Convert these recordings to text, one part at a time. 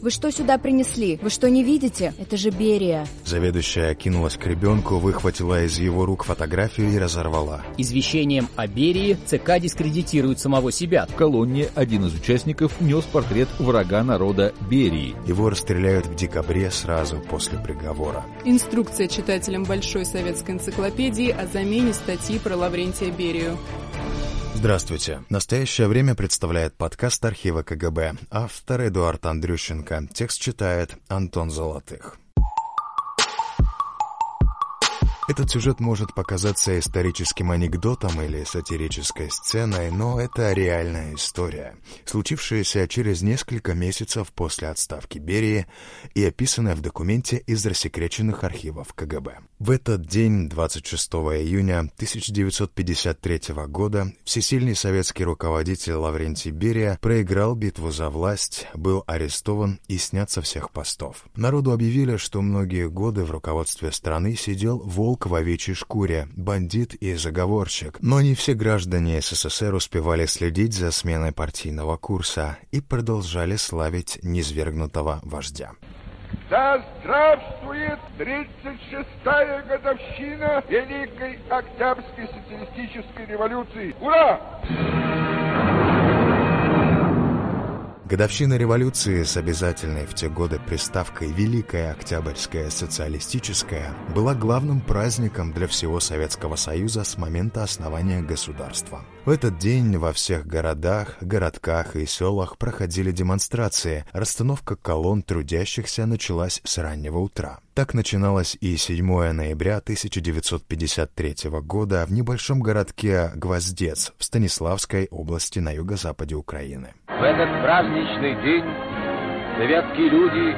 Вы что сюда принесли? Вы что не видите? Это же Берия. Заведующая кинулась к ребенку, выхватила из его рук фотографию и разорвала. Извещением о Берии ЦК дискредитирует самого себя. В колонне один из участников нес портрет врага народа Берии. Его расстреляют в декабре сразу после приговора. Инструкция читателям Большой советской энциклопедии о замене статьи про Лаврентия Берию. Здравствуйте. Настоящее время представляет подкаст архива КГБ. Автор Эдуард Андрющенко. Текст читает Антон Золотых. Этот сюжет может показаться историческим анекдотом или сатирической сценой, но это реальная история, случившаяся через несколько месяцев после отставки Берии и описанная в документе из рассекреченных архивов КГБ. В этот день, 26 июня 1953 года, всесильный советский руководитель Лаврентий Берия проиграл битву за власть, был арестован и снят со всех постов. Народу объявили, что многие годы в руководстве страны сидел волк волк в овечьей шкуре, бандит и заговорщик. Но не все граждане СССР успевали следить за сменой партийного курса и продолжали славить низвергнутого вождя. Да здравствует 36-я годовщина Великой Октябрьской социалистической революции! Ура! Годовщина революции с обязательной в те годы приставкой «Великая Октябрьская социалистическая» была главным праздником для всего Советского Союза с момента основания государства. В этот день во всех городах, городках и селах проходили демонстрации. Расстановка колонн трудящихся началась с раннего утра. Так начиналось и 7 ноября 1953 года в небольшом городке Гвоздец в Станиславской области на юго-западе Украины. В этот праздничный день советские люди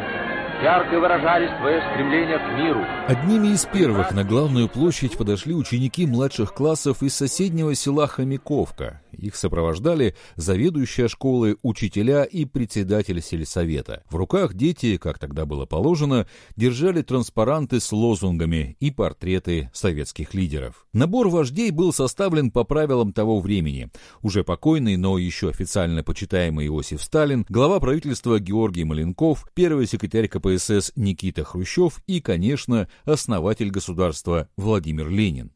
ярко выражали свое стремление к миру. Одними из первых на главную площадь подошли ученики младших классов из соседнего села Хомяковка. Их сопровождали заведующая школы, учителя и председатель сельсовета. В руках дети, как тогда было положено, держали транспаранты с лозунгами и портреты советских лидеров. Набор вождей был составлен по правилам того времени. Уже покойный, но еще официально почитаемый Иосиф Сталин, глава правительства Георгий Маленков, первый секретарь КПСС Никита Хрущев и, конечно, основатель государства Владимир Ленин.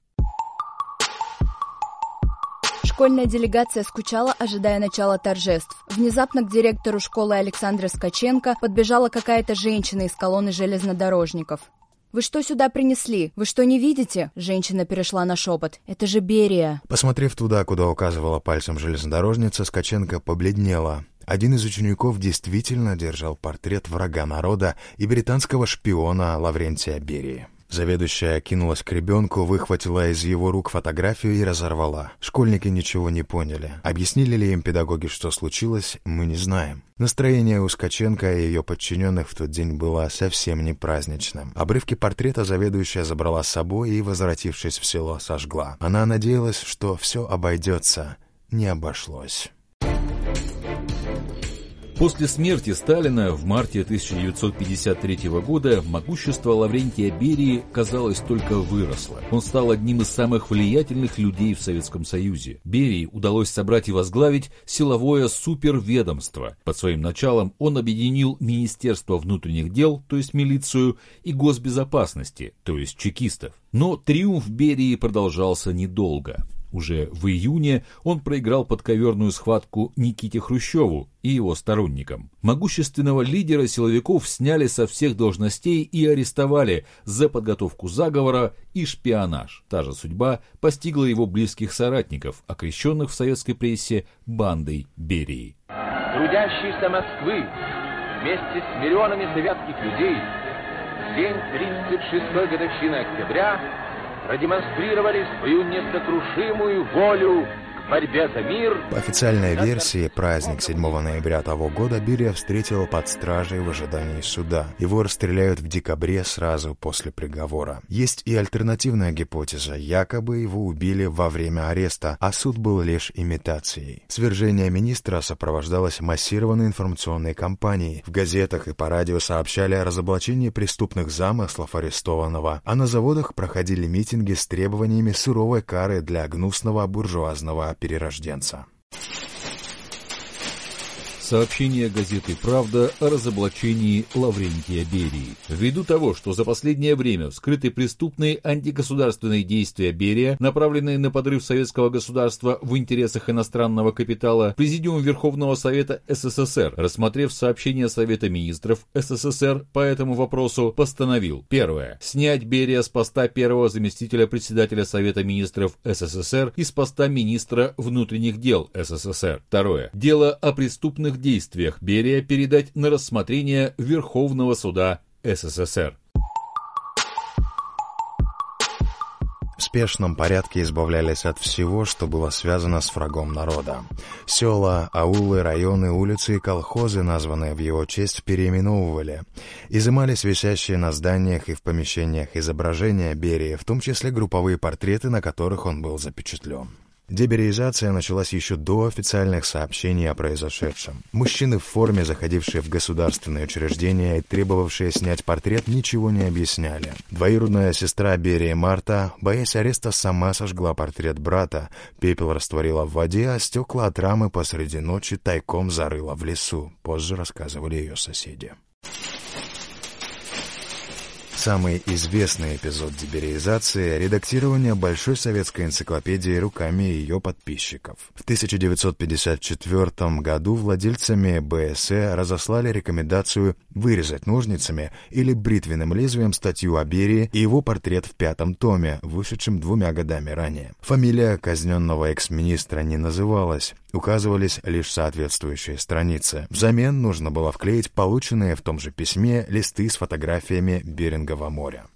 Школьная делегация скучала, ожидая начала торжеств. Внезапно к директору школы Александра Скаченко подбежала какая-то женщина из колонны железнодорожников. «Вы что сюда принесли? Вы что, не видите?» Женщина перешла на шепот. «Это же Берия». Посмотрев туда, куда указывала пальцем железнодорожница, Скаченко побледнела. Один из учеников действительно держал портрет врага народа и британского шпиона Лаврентия Берии. Заведующая кинулась к ребенку, выхватила из его рук фотографию и разорвала. Школьники ничего не поняли. Объяснили ли им педагоги, что случилось, мы не знаем. Настроение у Скаченко и ее подчиненных в тот день было совсем не праздничным. Обрывки портрета заведующая забрала с собой и, возвратившись в село, сожгла. Она надеялась, что все обойдется. Не обошлось. После смерти Сталина в марте 1953 года могущество Лаврентия Берии, казалось, только выросло. Он стал одним из самых влиятельных людей в Советском Союзе. Берии удалось собрать и возглавить силовое суперведомство. Под своим началом он объединил Министерство внутренних дел, то есть милицию, и госбезопасности, то есть чекистов. Но триумф Берии продолжался недолго. Уже в июне он проиграл подковерную схватку Никите Хрущеву и его сторонникам. Могущественного лидера силовиков сняли со всех должностей и арестовали за подготовку заговора и шпионаж. Та же судьба постигла его близких соратников, окрещенных в советской прессе бандой Берии. Трудящиеся Москвы вместе с миллионами советских людей день 36-й годовщины октября продемонстрировали свою несокрушимую волю борьбе за мир. По официальной версии, праздник 7 ноября того года Берия встретил под стражей в ожидании суда. Его расстреляют в декабре сразу после приговора. Есть и альтернативная гипотеза. Якобы его убили во время ареста, а суд был лишь имитацией. Свержение министра сопровождалось массированной информационной кампанией. В газетах и по радио сообщали о разоблачении преступных замыслов арестованного, а на заводах проходили митинги с требованиями суровой кары для гнусного буржуазного перерожденца. Сообщение газеты «Правда» о разоблачении Лаврентия Берии. Ввиду того, что за последнее время вскрыты преступные антигосударственные действия Берия, направленные на подрыв советского государства в интересах иностранного капитала, Президиум Верховного Совета СССР, рассмотрев сообщение Совета Министров СССР по этому вопросу, постановил Первое. Снять Берия с поста первого заместителя председателя Совета Министров СССР и с поста министра внутренних дел СССР. Второе. Дело о преступных военных действиях Берия передать на рассмотрение Верховного суда СССР. В спешном порядке избавлялись от всего, что было связано с врагом народа. Села, аулы, районы, улицы и колхозы, названные в его честь, переименовывали. Изымались висящие на зданиях и в помещениях изображения Берии, в том числе групповые портреты, на которых он был запечатлен. Деберизация началась еще до официальных сообщений о произошедшем. Мужчины в форме, заходившие в государственные учреждения и требовавшие снять портрет, ничего не объясняли. Двоюродная сестра Берии Марта, боясь ареста, сама сожгла портрет брата, пепел растворила в воде, а стекла от рамы посреди ночи тайком зарыла в лесу, позже рассказывали ее соседи. Самый известный эпизод деберизации — редактирование Большой советской энциклопедии руками ее подписчиков. В 1954 году владельцами БСЭ разослали рекомендацию вырезать ножницами или бритвенным лезвием статью о Берии и его портрет в пятом томе, вышедшем двумя годами ранее. Фамилия казненного экс-министра не называлась, указывались лишь соответствующие страницы. Взамен нужно было вклеить полученные в том же письме листы с фотографиями Берингового моря.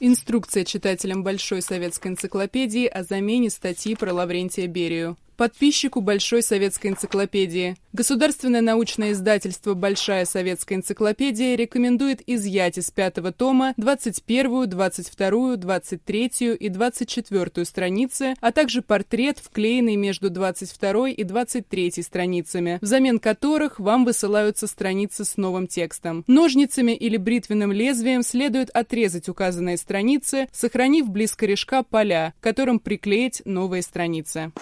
Инструкция читателям Большой советской энциклопедии о замене статьи про Лаврентия Берию подписчику Большой советской энциклопедии. Государственное научное издательство «Большая советская энциклопедия» рекомендует изъять из пятого тома 21, 22, 23 и 24 страницы, а также портрет, вклеенный между 22 и 23 страницами, взамен которых вам высылаются страницы с новым текстом. Ножницами или бритвенным лезвием следует отрезать указанные страницы, сохранив близ корешка поля, которым приклеить новые страницы.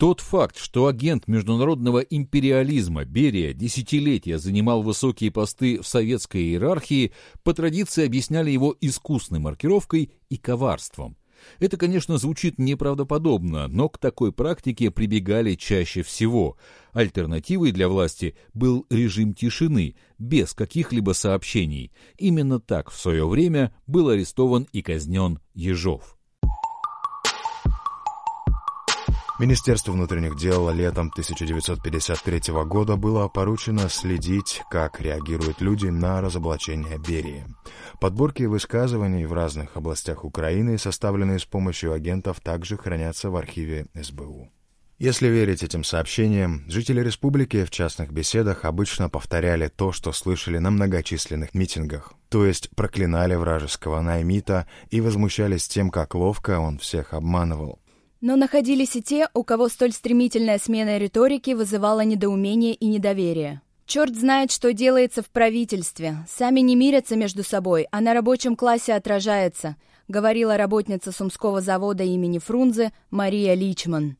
Тот факт, что агент международного империализма Берия десятилетия занимал высокие посты в советской иерархии, по традиции объясняли его искусной маркировкой и коварством. Это, конечно, звучит неправдоподобно, но к такой практике прибегали чаще всего. Альтернативой для власти был режим тишины, без каких-либо сообщений. Именно так в свое время был арестован и казнен Ежов. Министерству внутренних дел летом 1953 года было поручено следить, как реагируют люди на разоблачение Берии. Подборки высказываний в разных областях Украины, составленные с помощью агентов, также хранятся в архиве СБУ. Если верить этим сообщениям, жители республики в частных беседах обычно повторяли то, что слышали на многочисленных митингах, то есть проклинали вражеского наймита и возмущались тем, как ловко он всех обманывал. Но находились и те, у кого столь стремительная смена риторики вызывала недоумение и недоверие. Черт знает, что делается в правительстве. Сами не мирятся между собой, а на рабочем классе отражается, говорила работница Сумского завода имени Фрунзе Мария Личман.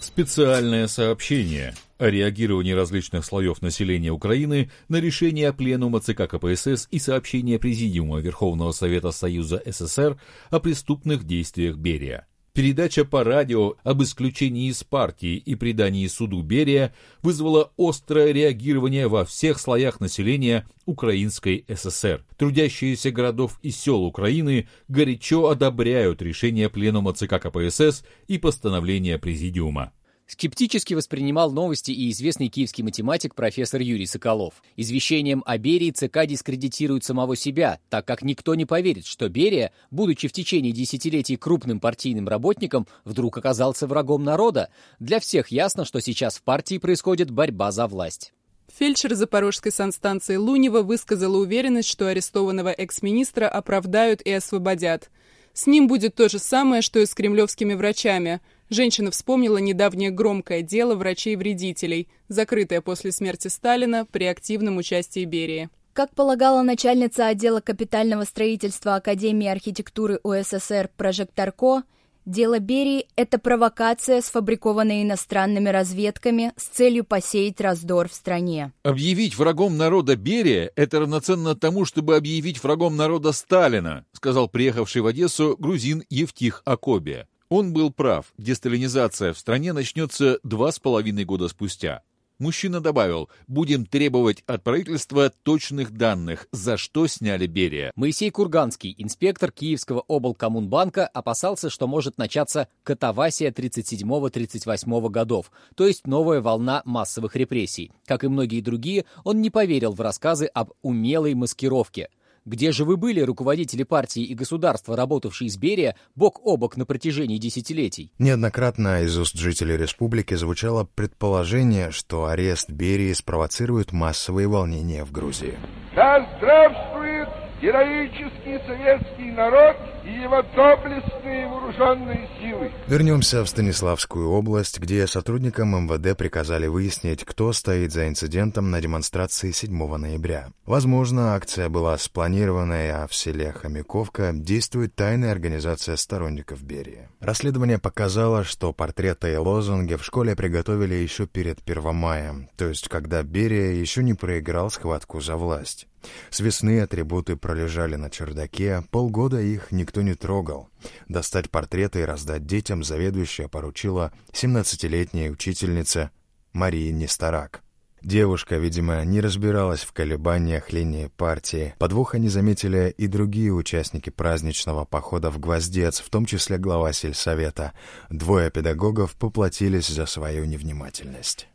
Специальное сообщение о реагировании различных слоев населения Украины на решение Пленума ЦК КПСС и сообщение Президиума Верховного Совета Союза СССР о преступных действиях Берия. Передача по радио об исключении из партии и предании суду Берия вызвала острое реагирование во всех слоях населения Украинской ССР. Трудящиеся городов и сел Украины горячо одобряют решение Пленума ЦК КПСС и постановление Президиума. Скептически воспринимал новости и известный киевский математик профессор Юрий Соколов. Извещением о Берии ЦК дискредитирует самого себя, так как никто не поверит, что Берия, будучи в течение десятилетий крупным партийным работником, вдруг оказался врагом народа. Для всех ясно, что сейчас в партии происходит борьба за власть. Фельдшер Запорожской санстанции Лунева высказала уверенность, что арестованного экс-министра оправдают и освободят. С ним будет то же самое, что и с кремлевскими врачами – Женщина вспомнила недавнее громкое дело врачей-вредителей, закрытое после смерти Сталина при активном участии Берии. Как полагала начальница отдела капитального строительства Академии архитектуры УССР Прожекторко, Дело Берии – это провокация, сфабрикованная иностранными разведками с целью посеять раздор в стране. Объявить врагом народа Берия – это равноценно тому, чтобы объявить врагом народа Сталина, сказал приехавший в Одессу грузин Евтих Акоби. Он был прав, десталинизация в стране начнется два с половиной года спустя. Мужчина добавил, будем требовать от правительства точных данных, за что сняли Берия. Моисей Курганский, инспектор Киевского облкоммунбанка, опасался, что может начаться катавасия 37-38 годов, то есть новая волна массовых репрессий. Как и многие другие, он не поверил в рассказы об умелой маскировке – где же вы были, руководители партии и государства, работавшие с Берия, бок о бок на протяжении десятилетий? Неоднократно из уст жителей республики звучало предположение, что арест Берии спровоцирует массовые волнения в Грузии. Да здравствует героический советский народ и его доблестные вооруженные силы. Вернемся в Станиславскую область, где сотрудникам МВД приказали выяснить, кто стоит за инцидентом на демонстрации 7 ноября. Возможно, акция была спланированная, а в селе Хомяковка действует тайная организация сторонников Берии. Расследование показало, что портреты и лозунги в школе приготовили еще перед Первомаем, то есть когда Берия еще не проиграл схватку за власть. С весны атрибуты пролежали на чердаке, полгода их никто не трогал. Достать портреты и раздать детям заведующая поручила 17-летняя учительница Мария Несторак. Девушка, видимо, не разбиралась в колебаниях линии партии. Подвоха не заметили и другие участники праздничного похода в Гвоздец, в том числе глава сельсовета. Двое педагогов поплатились за свою невнимательность.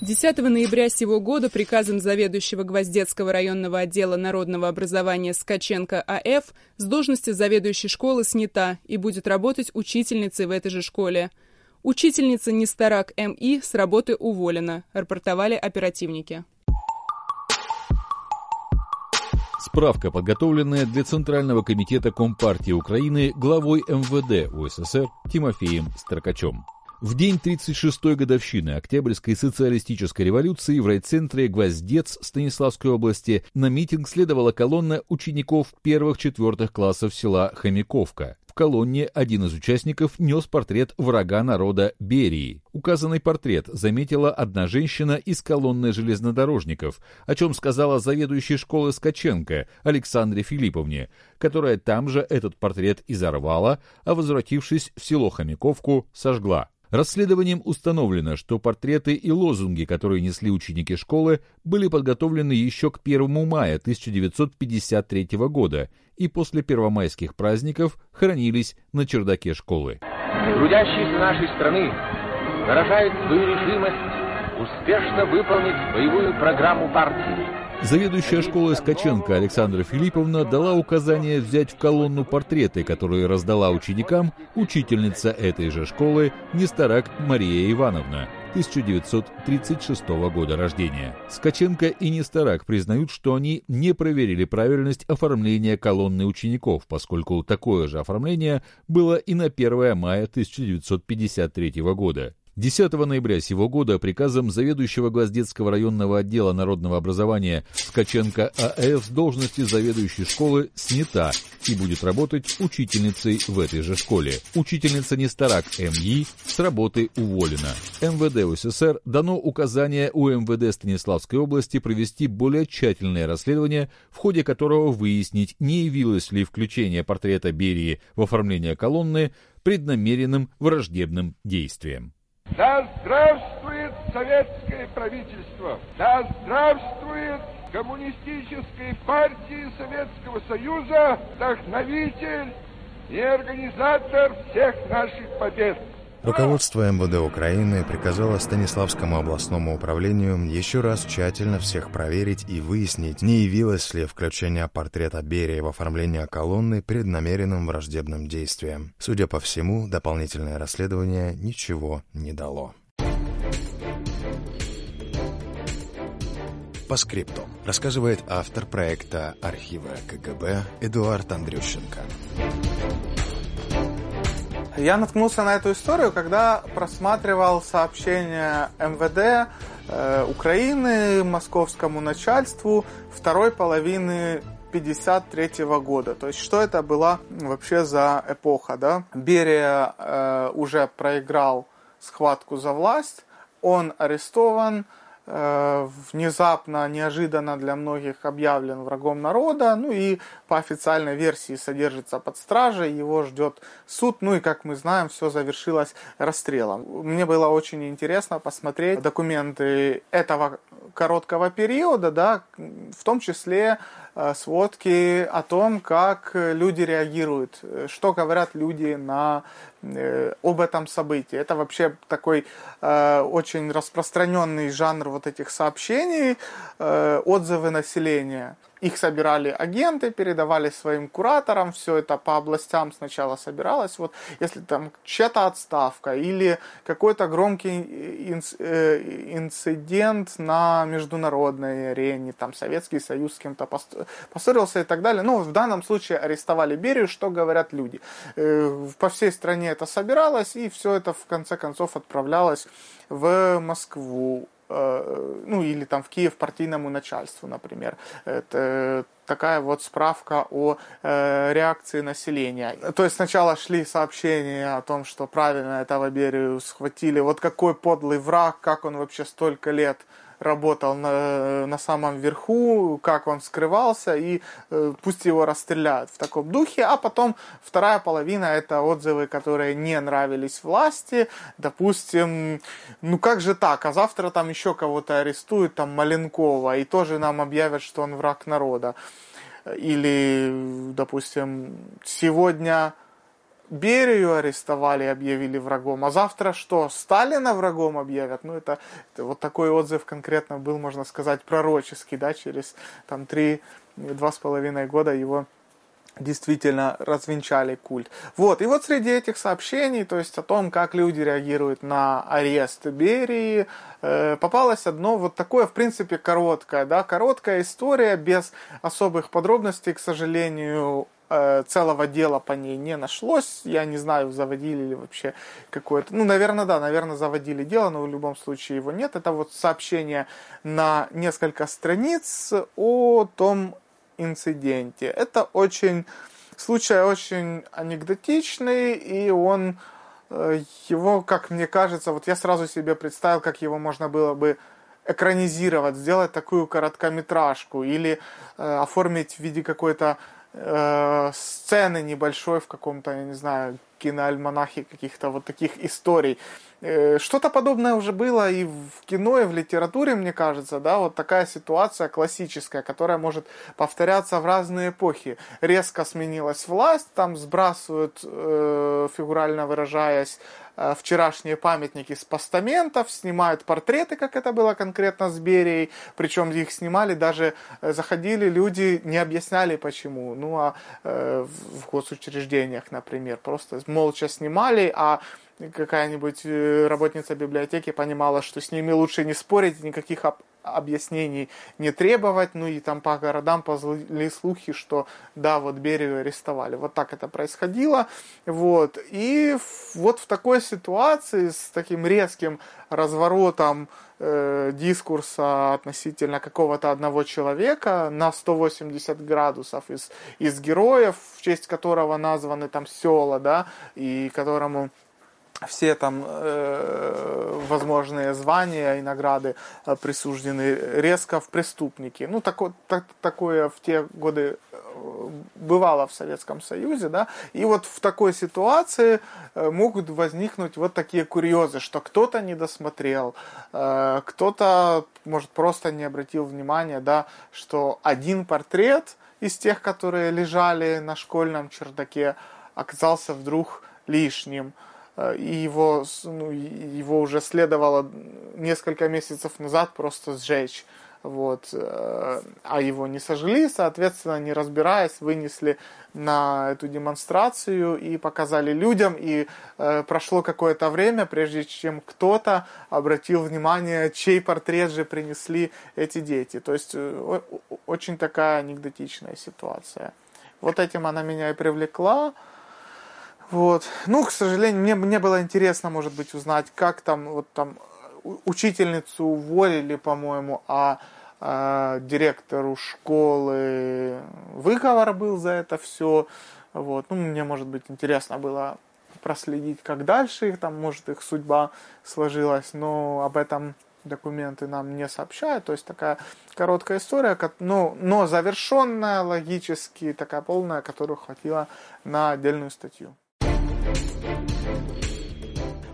10 ноября сего года приказом заведующего Гвоздецкого районного отдела народного образования Скаченко А.Ф. с должности заведующей школы снята и будет работать учительницей в этой же школе. Учительница Нестарак М.И. с работы уволена, рапортовали оперативники. Справка, подготовленная для Центрального комитета Компартии Украины главой МВД УССР Тимофеем Строкачем. В день 36-й годовщины Октябрьской социалистической революции в райцентре Гвоздец Станиславской области на митинг следовала колонна учеников первых-четвертых классов села Хомяковка. В колонне один из участников нес портрет врага народа Берии. Указанный портрет заметила одна женщина из колонны железнодорожников, о чем сказала заведующей школы Скаченко Александре Филипповне, которая там же этот портрет изорвала, а возвратившись в село Хомяковку, сожгла. Расследованием установлено, что портреты и лозунги, которые несли ученики школы, были подготовлены еще к 1 мая 1953 года и после первомайских праздников хранились на чердаке школы. Трудящиеся нашей страны выражают свою решимость успешно выполнить боевую программу партии Заведующая школой Скаченко Александра Филипповна дала указание взять в колонну портреты, которые раздала ученикам учительница этой же школы Несторак Мария Ивановна, 1936 года рождения. Скаченко и Несторак признают, что они не проверили правильность оформления колонны учеников, поскольку такое же оформление было и на 1 мая 1953 года. 10 ноября сего года приказом заведующего Гвоздецкого районного отдела народного образования Скаченко А.Ф. с должности заведующей школы снята и будет работать учительницей в этой же школе. Учительница Нестарак М.И. с работы уволена. МВД СССР дано указание у МВД Станиславской области провести более тщательное расследование, в ходе которого выяснить, не явилось ли включение портрета Берии в оформление колонны преднамеренным враждебным действием. Да здравствует советское правительство! Да здравствует Коммунистической партии Советского Союза, вдохновитель и организатор всех наших побед! Руководство МВД Украины приказало Станиславскому областному управлению еще раз тщательно всех проверить и выяснить, не явилось ли включение портрета Берия в оформление колонны преднамеренным враждебным действием. Судя по всему, дополнительное расследование ничего не дало. По скрипту рассказывает автор проекта архива КГБ Эдуард Андрющенко. Я наткнулся на эту историю, когда просматривал сообщения МВД э, Украины московскому начальству второй половины 1953 года. То есть, что это была вообще за эпоха, да? Берия э, уже проиграл схватку за власть, он арестован, внезапно, неожиданно для многих объявлен врагом народа, ну и по официальной версии содержится под стражей, его ждет суд, ну и, как мы знаем, все завершилось расстрелом. Мне было очень интересно посмотреть документы этого короткого периода, да, в том числе э, сводки о том, как люди реагируют, что говорят люди на Э, об этом событии. Это вообще такой э, очень распространенный жанр вот этих сообщений, э, отзывы населения. Их собирали агенты, передавали своим кураторам, все это по областям сначала собиралось. Вот если там чья-то отставка или какой-то громкий э, инцидент на международной арене, там Советский Союз с кем-то поссорился и так далее. Ну, в данном случае арестовали Берию, что говорят люди. Э, по всей стране это собиралось, и все это в конце концов отправлялось в Москву Э, ну или там в Киев партийному начальству, например. Это такая вот справка о э, реакции населения. То есть сначала шли сообщения о том, что правильно этого Берию схватили, вот какой подлый враг, как он вообще столько лет работал на, на самом верху, как он скрывался, и э, пусть его расстреляют в таком духе. А потом вторая половина это отзывы, которые не нравились власти. Допустим, ну как же так, а завтра там еще кого-то арестуют, там Маленкова, и тоже нам объявят, что он враг народа. Или, допустим, сегодня Берию арестовали объявили врагом, а завтра что, Сталина врагом объявят? Ну, это, это вот такой отзыв конкретно был, можно сказать, пророческий, да, через там три, два с половиной года его действительно развенчали культ. Вот, и вот среди этих сообщений, то есть о том, как люди реагируют на арест Берии, э, попалось одно вот такое, в принципе, короткое, да, короткая история, без особых подробностей, к сожалению, целого дела по ней не нашлось. Я не знаю, заводили ли вообще какое-то... Ну, наверное, да, наверное, заводили дело, но в любом случае его нет. Это вот сообщение на несколько страниц о том инциденте. Это очень... Случай очень анекдотичный, и он... Э, его, как мне кажется, вот я сразу себе представил, как его можно было бы экранизировать, сделать такую короткометражку или э, оформить в виде какой-то э, сцены небольшой в каком-то, я не знаю, киноальманахе каких-то вот таких историй. Э, что-то подобное уже было и в кино, и в литературе, мне кажется, да, вот такая ситуация классическая, которая может повторяться в разные эпохи. Резко сменилась власть, там сбрасывают, э, фигурально выражаясь, э, вчерашние памятники с постаментов, снимают портреты, как это было конкретно с Берией, причем их снимали, даже заходили люди, не объясняли почему, ну а в госучреждениях, например, просто молча снимали, а какая-нибудь э, работница библиотеки понимала, что с ними лучше не спорить, никаких об объяснений не требовать, ну и там по городам позвали слухи, что да, вот Берию арестовали. Вот так это происходило. Вот. И вот в такой ситуации с таким резким разворотом э, дискурса относительно какого-то одного человека на 180 градусов из, из героев, в честь которого названы там села, да, и которому все там э, возможные звания и награды э, присуждены резко в преступники. Ну, тако, так, такое в те годы э, бывало в Советском Союзе, да, и вот в такой ситуации э, могут возникнуть вот такие курьезы, что кто-то не досмотрел, кто-то, может, просто не обратил внимания, да, что один портрет из тех, которые лежали на школьном чердаке, оказался вдруг лишним. И его, ну, его уже следовало несколько месяцев назад просто сжечь. Вот. Э, а его не сожгли, соответственно, не разбираясь, вынесли на эту демонстрацию и показали людям. И э, прошло какое-то время, прежде чем кто-то обратил внимание, чей портрет же принесли эти дети. То есть э, очень такая анекдотичная ситуация. Вот этим она меня и привлекла. Вот. Ну, к сожалению, мне, мне было интересно, может быть, узнать, как там, вот там, учительницу уволили, по-моему, а э, директору школы выговор был за это все. Вот. Ну, мне, может быть, интересно было проследить, как дальше их там, может, их судьба сложилась, но об этом документы нам не сообщают. То есть такая короткая история, но, но завершенная логически, такая полная, которую хватило на отдельную статью.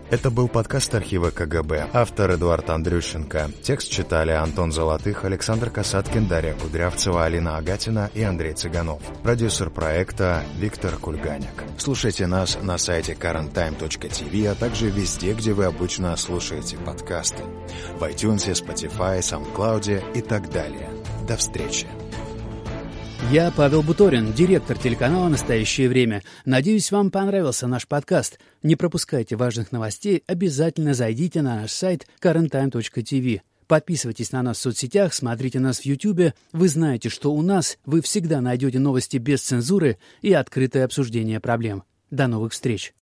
Это был подкаст архива КГБ. Автор Эдуард Андрющенко. Текст читали Антон Золотых, Александр Касаткин, Дарья Кудрявцева, Алина Агатина и Андрей Цыганов. Продюсер проекта Виктор Кульганяк. Слушайте нас на сайте currenttime.tv, а также везде, где вы обычно слушаете подкасты. В iTunes, Spotify, SoundCloud и так далее. До встречи. Я Павел Буторин, директор телеканала «Настоящее время». Надеюсь, вам понравился наш подкаст. Не пропускайте важных новостей, обязательно зайдите на наш сайт currenttime.tv. Подписывайтесь на нас в соцсетях, смотрите нас в YouTube. Вы знаете, что у нас вы всегда найдете новости без цензуры и открытое обсуждение проблем. До новых встреч!